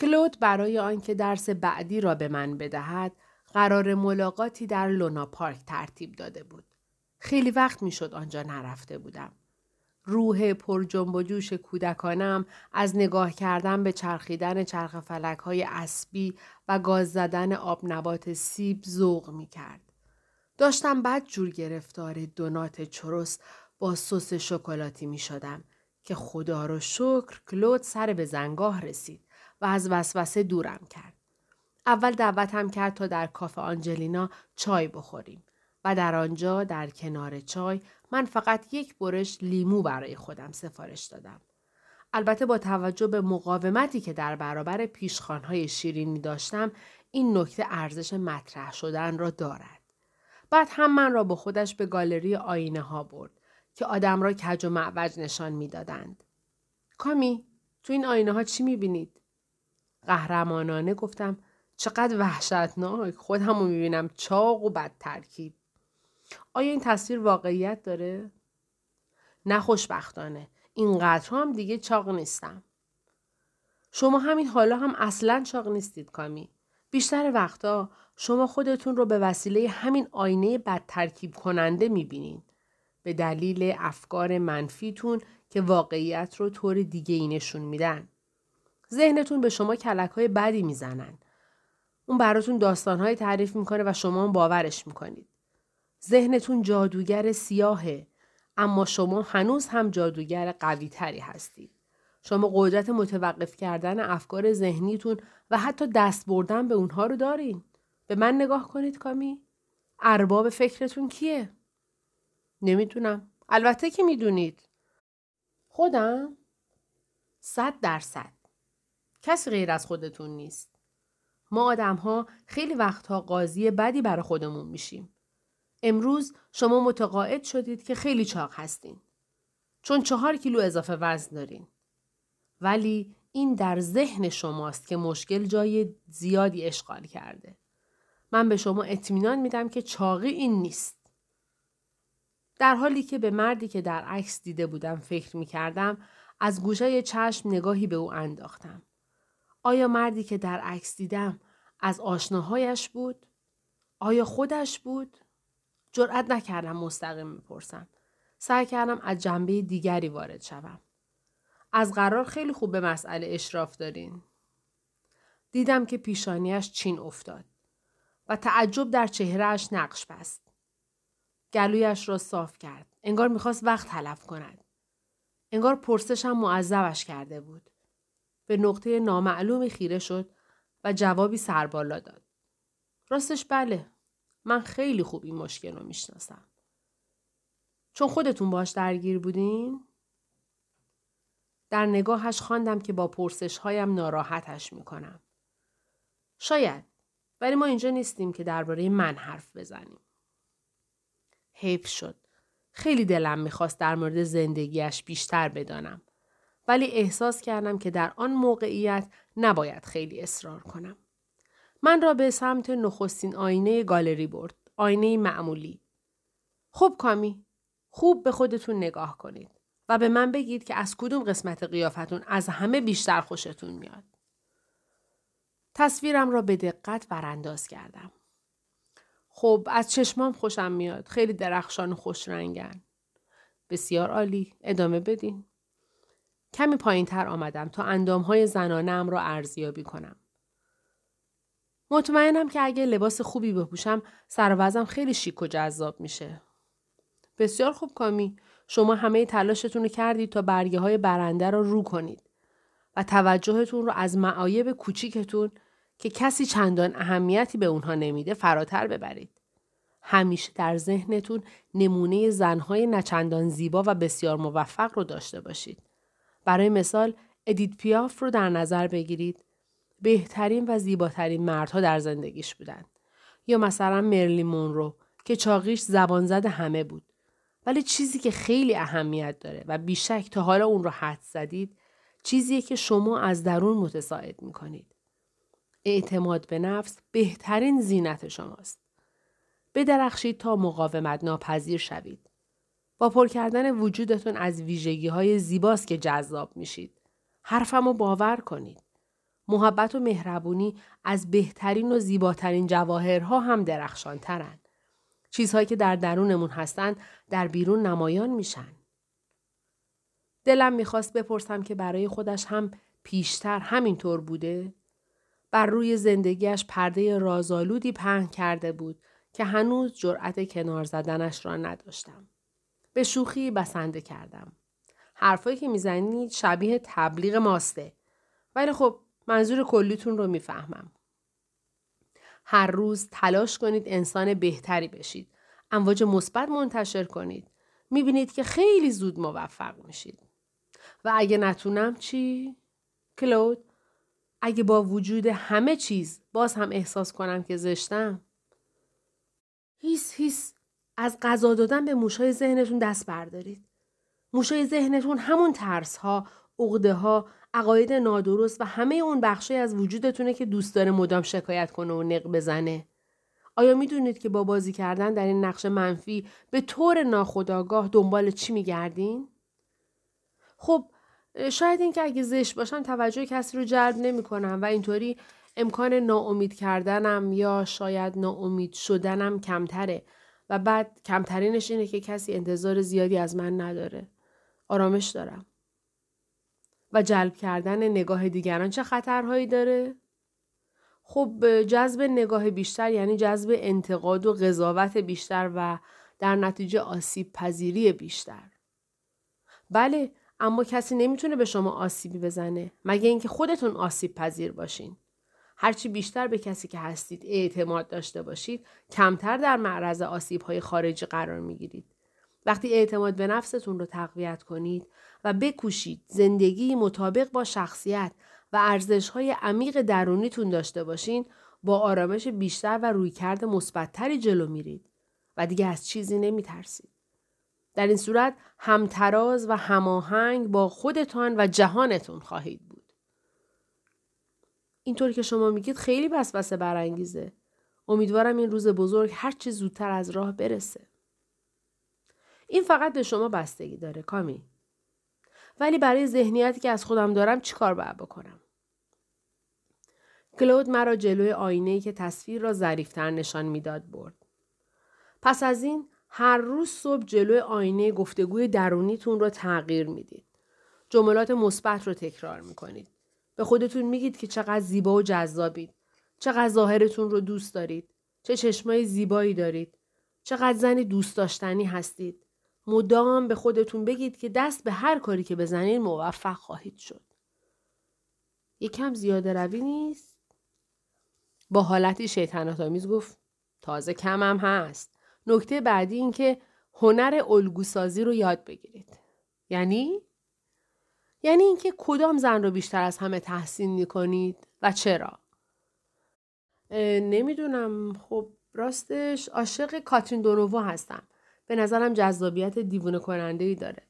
کلود برای آنکه درس بعدی را به من بدهد قرار ملاقاتی در لونا پارک ترتیب داده بود. خیلی وقت می‌شد آنجا نرفته بودم. روح پر جنب و جوش کودکانم از نگاه کردن به چرخیدن چرخ فلک های اسبی و گاز زدن آب نبات سیب ذوق می کرد. داشتم بد جور گرفتار دونات چروس با سس شکلاتی می شدم که خدا رو شکر کلود سر به زنگاه رسید و از وسوسه دورم کرد. اول دعوتم کرد تا در کافه آنجلینا چای بخوریم و در آنجا در کنار چای من فقط یک برش لیمو برای خودم سفارش دادم. البته با توجه به مقاومتی که در برابر پیشخانهای شیرینی داشتم این نکته ارزش مطرح شدن را دارد. بعد هم من را با خودش به گالری آینه ها برد که آدم را کج و معوج نشان می‌دادند. کامی تو این آینه ها چی می‌بینید؟ قهرمانانه گفتم چقدر وحشتناک خودم رو می‌بینم چاق و بد ترکیب. آیا این تصویر واقعیت داره؟ نه خوشبختانه. اینقدر هم دیگه چاق نیستم. شما همین حالا هم اصلا چاق نیستید کامی. بیشتر وقتا شما خودتون رو به وسیله همین آینه بد ترکیب کننده می‌بینین. به دلیل افکار منفیتون که واقعیت رو طور دیگه ای نشون میدن. ذهنتون به شما کلک های بدی می‌زنن. اون براتون داستانهایی تعریف می‌کنه و شما باورش می‌کنید. ذهنتون جادوگر سیاهه اما شما هنوز هم جادوگر قوی تری هستید. شما قدرت متوقف کردن افکار ذهنیتون و حتی دست بردن به اونها رو دارین. به من نگاه کنید کامی. ارباب فکرتون کیه؟ نمی‌دونم. البته که می‌دونید. خودم؟ صد درصد. کسی غیر از خودتون نیست. ما آدم ها خیلی وقتها قاضی بدی برای خودمون میشیم. امروز شما متقاعد شدید که خیلی چاق هستین. چون چهار کیلو اضافه وزن دارین. ولی این در ذهن شماست که مشکل جای زیادی اشغال کرده. من به شما اطمینان میدم که چاقی این نیست. در حالی که به مردی که در عکس دیده بودم فکر می کردم از گوشه چشم نگاهی به او انداختم. آیا مردی که در عکس دیدم از آشناهایش بود؟ آیا خودش بود؟ جرأت نکردم مستقیم بپرسم. سعی کردم از جنبه دیگری وارد شوم. از قرار خیلی خوب به مسئله اشراف دارین. دیدم که پیشانیش چین افتاد و تعجب در چهرهش نقش بست. گلویش را صاف کرد. انگار می‌خواست وقت تلف کند. انگار پرسشم معذبش کرده بود. به نقطه نامعلومی خیره شد و جوابی سربالا داد. راستش بله. من خیلی خوب این مشکل رو می‌شناسم. چون خودتون باش درگیر بودین؟ در نگاهش خواندم که با پرسش هایم ناراحتش می‌کنم. شاید. ولی ما اینجا نیستیم که درباره من حرف بزنیم. حیف شد. خیلی دلم می‌خواست در مورد زندگیش بیشتر بدانم. ولی احساس کردم که در آن موقعیت نباید خیلی اصرار کنم. من را به سمت نخستین آینه گالری برد. آینه معمولی. خوب کامی. خوب به خودتون نگاه کنید. و به من بگید که از کدوم قسمت قیافتون از همه بیشتر خوشتون میاد. تصویرم را به دقت برانداز کردم. خب از چشمام خوشم میاد. خیلی درخشان و خوش رنگن. بسیار عالی. ادامه بدین. کمی پایین تر آمدم تا اندام های زنانم را ارزیابی کنم. مطمئنم که اگه لباس خوبی بپوشم سر خیلی شیک و جذاب میشه. بسیار خوب کامی. شما همه تلاشتون رو کردید تا برگه های برنده را رو کنید و توجهتون رو از معایب کوچیکتون که کسی چندان اهمیتی به اونها نمیده فراتر ببرید. همیشه در ذهنتون نمونه زنهای نچندان زیبا و بسیار موفق رو داشته باشید. برای مثال ادیت پیاف رو در نظر بگیرید. بهترین و زیباترین مردها در زندگیش بودند. یا مثلا مرلی مونرو که چاقیش زبان زد همه بود. ولی چیزی که خیلی اهمیت داره و بیشک تا حالا اون رو حد زدید چیزیه که شما از درون متساعد می‌کنید. اعتماد به نفس بهترین زینت شماست. بدرخشید تا مقاومت ناپذیر شوید. با پر کردن وجودتون از ویژگی های زیباست که جذاب میشید. حرفمو باور کنید. محبت و مهربونی از بهترین و زیباترین جواهرها هم درخشانترن. چیزهایی که در درونمون هستند در بیرون نمایان میشن. دلم می‌خواست بپرسم که برای خودش هم پیشتر همینطور بوده؟ بر روی زندگیش پرده رازآلودی پهن کرده بود که هنوز جرأت کنار زدنش را نداشتم. به شوخی بسنده کردم. حرفایی که می‌زنید شبیه تبلیغ ماسته. ولی خب منظور کلیتون رو می‌فهمم. هر روز تلاش کنید انسان بهتری بشید. امواج مثبت منتشر کنید. می‌بینید که خیلی زود موفق میشید. و اگه نتونم چی؟ کلود اگه با وجود همه چیز باز هم احساس کنم که زشتم هیس هیس از غذا دادن به موشای ذهنتون دست بردارید. موشای ذهنتون همون ترس ها عقده ها عقاید نادرست و همه اون بخشی از وجودتونه که دوست داره مدام شکایت کنه و نق بزنه. آیا می‌دونید که با بازی کردن در این نقش منفی به طور ناخودآگاه دنبال چی میگردین؟ خب شاید اینکه اگه زشت باشم توجه کسی رو جلب نمی‌کنم و اینطوری امکان ناامید کردنم یا شاید ناامید شدنم کمتره. و بعد کمترینش اینه که کسی انتظار زیادی از من نداره. آرامش دارم. و جلب کردن نگاه دیگران چه خطرهایی داره؟ خب جذب نگاه بیشتر یعنی جذب انتقاد و قضاوت بیشتر و در نتیجه آسیب پذیری بیشتر. بله اما کسی نمی‌تونه به شما آسیبی بزنه مگه اینکه خودتون آسیب پذیر باشین. هرچی بیشتر به کسی که هستید اعتماد داشته باشید کمتر در معرض آسیب های خارجی قرار می‌گیرید. وقتی اعتماد به نفستون رو تقویت کنید و بکوشید زندگی مطابق با شخصیت و ارزش های عمیق درونیتون داشته باشین با آرامش بیشتر و رویکرد مثبتتری جلو میرید و دیگه از چیزی نمیترسید. در این صورت همتراز و هماهنگ با خودتان و جهانتون خواهید بود. اینطوری که شما میگید خیلی وسوسه برانگیزه. امیدوارم این روز بزرگ هرچی زودتر از راه برسه. این فقط به شما بستگی داره کامی. ولی برای ذهنیتی که از خودم دارم چیکار باید بکنم؟ کلود مرا جلوی آینه که تصویر را ظریفتر نشان می‌داد برد. پس از این هر روز صبح جلوی آینه گفتگوی درونیتون رو تغییر می‌دید. جملات مثبت رو تکرار می‌کنید. به خودتون میگید که چقدر زیبا و جذابید. چقدر ظاهرتون رو دوست دارید. چه چشمای زیبایی دارید. چقدر زنی دوست داشتنی هستید. مدام به خودتون بگید که دست به هر کاری که بزنید موفق خواهید شد. یکم زیاده روی نیست؟ با حالتی شیطنت آمیز گفت تازه کمم هست. نکته بعدی این که هنر الگوسازی رو یاد بگیرید. یعنی؟ یعنی اینکه کدام زن رو بیشتر از همه تحسین می‌کنید و چرا؟ نمی‌دونم خب راستش عاشق کاترین دونوو هستم. به نظرم جذابیت دیوونه کننده ای داره.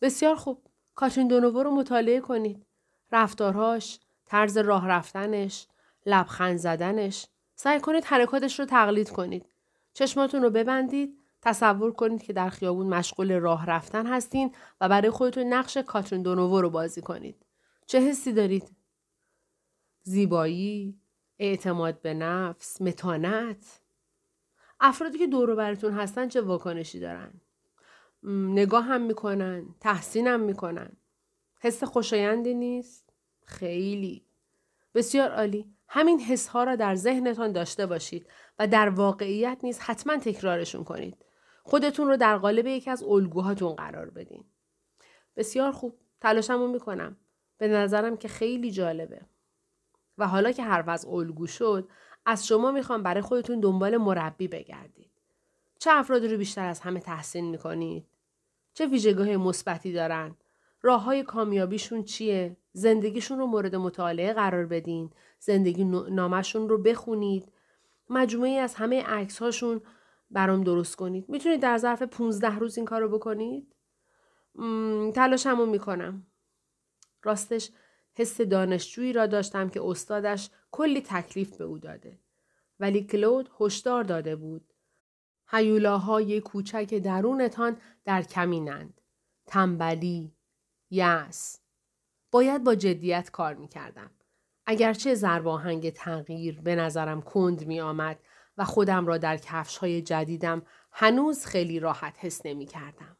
بسیار خوب. کاترین دونوو رو مطالعه کنید. رفتارهاش، طرز راه رفتنش، لبخند زدنش. سعی کنید حرکاتش رو تقلید کنید. چشماتون رو ببندید تصور کنید که در خیابون مشغول راه رفتن هستین و برای خودتون نقش کاترین دونوو رو بازی کنید. چه حسی دارید؟ زیبایی، اعتماد به نفس، متانت. افرادی که دور براتون هستن چه واکنشی دارن؟ نگاه هم می‌کنن، تحسین هم می‌کنن. حس خوشایندی نیست؟ خیلی. بسیار عالی. همین حس ها را در ذهنتان داشته باشید و در واقعیت نیز حتما تکرارشون کنید. خودتون رو در قالب یکی از الگوهاتون قرار بدین. بسیار خوب. تلاشمو می‌کنم. به نظرم که خیلی جالبه. و حالا که حرف از الگو شد از شما می‌خوام برای خودتون دنبال مربی بگردید. چه افرادی رو بیشتر از همه تحسین می‌کنید؟ چه ویژگاه مثبتی دارن؟ راه های کامیابیشون چیه؟ زندگیشون رو مورد مطالعه قرار بدین. زندگی نامشون رو بخونید. مجموعی از همه عکس هاشون برام درست کنید. می‌تونید در ظرف 15 روز این کار رو بکنید؟ تلاشمو می‌کنم. راستش حس دانشجویی را داشتم که استادش کلی تکلیف به او داده. ولی کلود هشدار داده بود. هیولاهای کوچک درونتان در کمینند. تنبلی، یأس. باید با جدیت کار می‌کردم. اگرچه زرباهنگ تغییر به نظرم کند می آمد و خودم را در کفش های جدیدم هنوز خیلی راحت حس نمی کردم.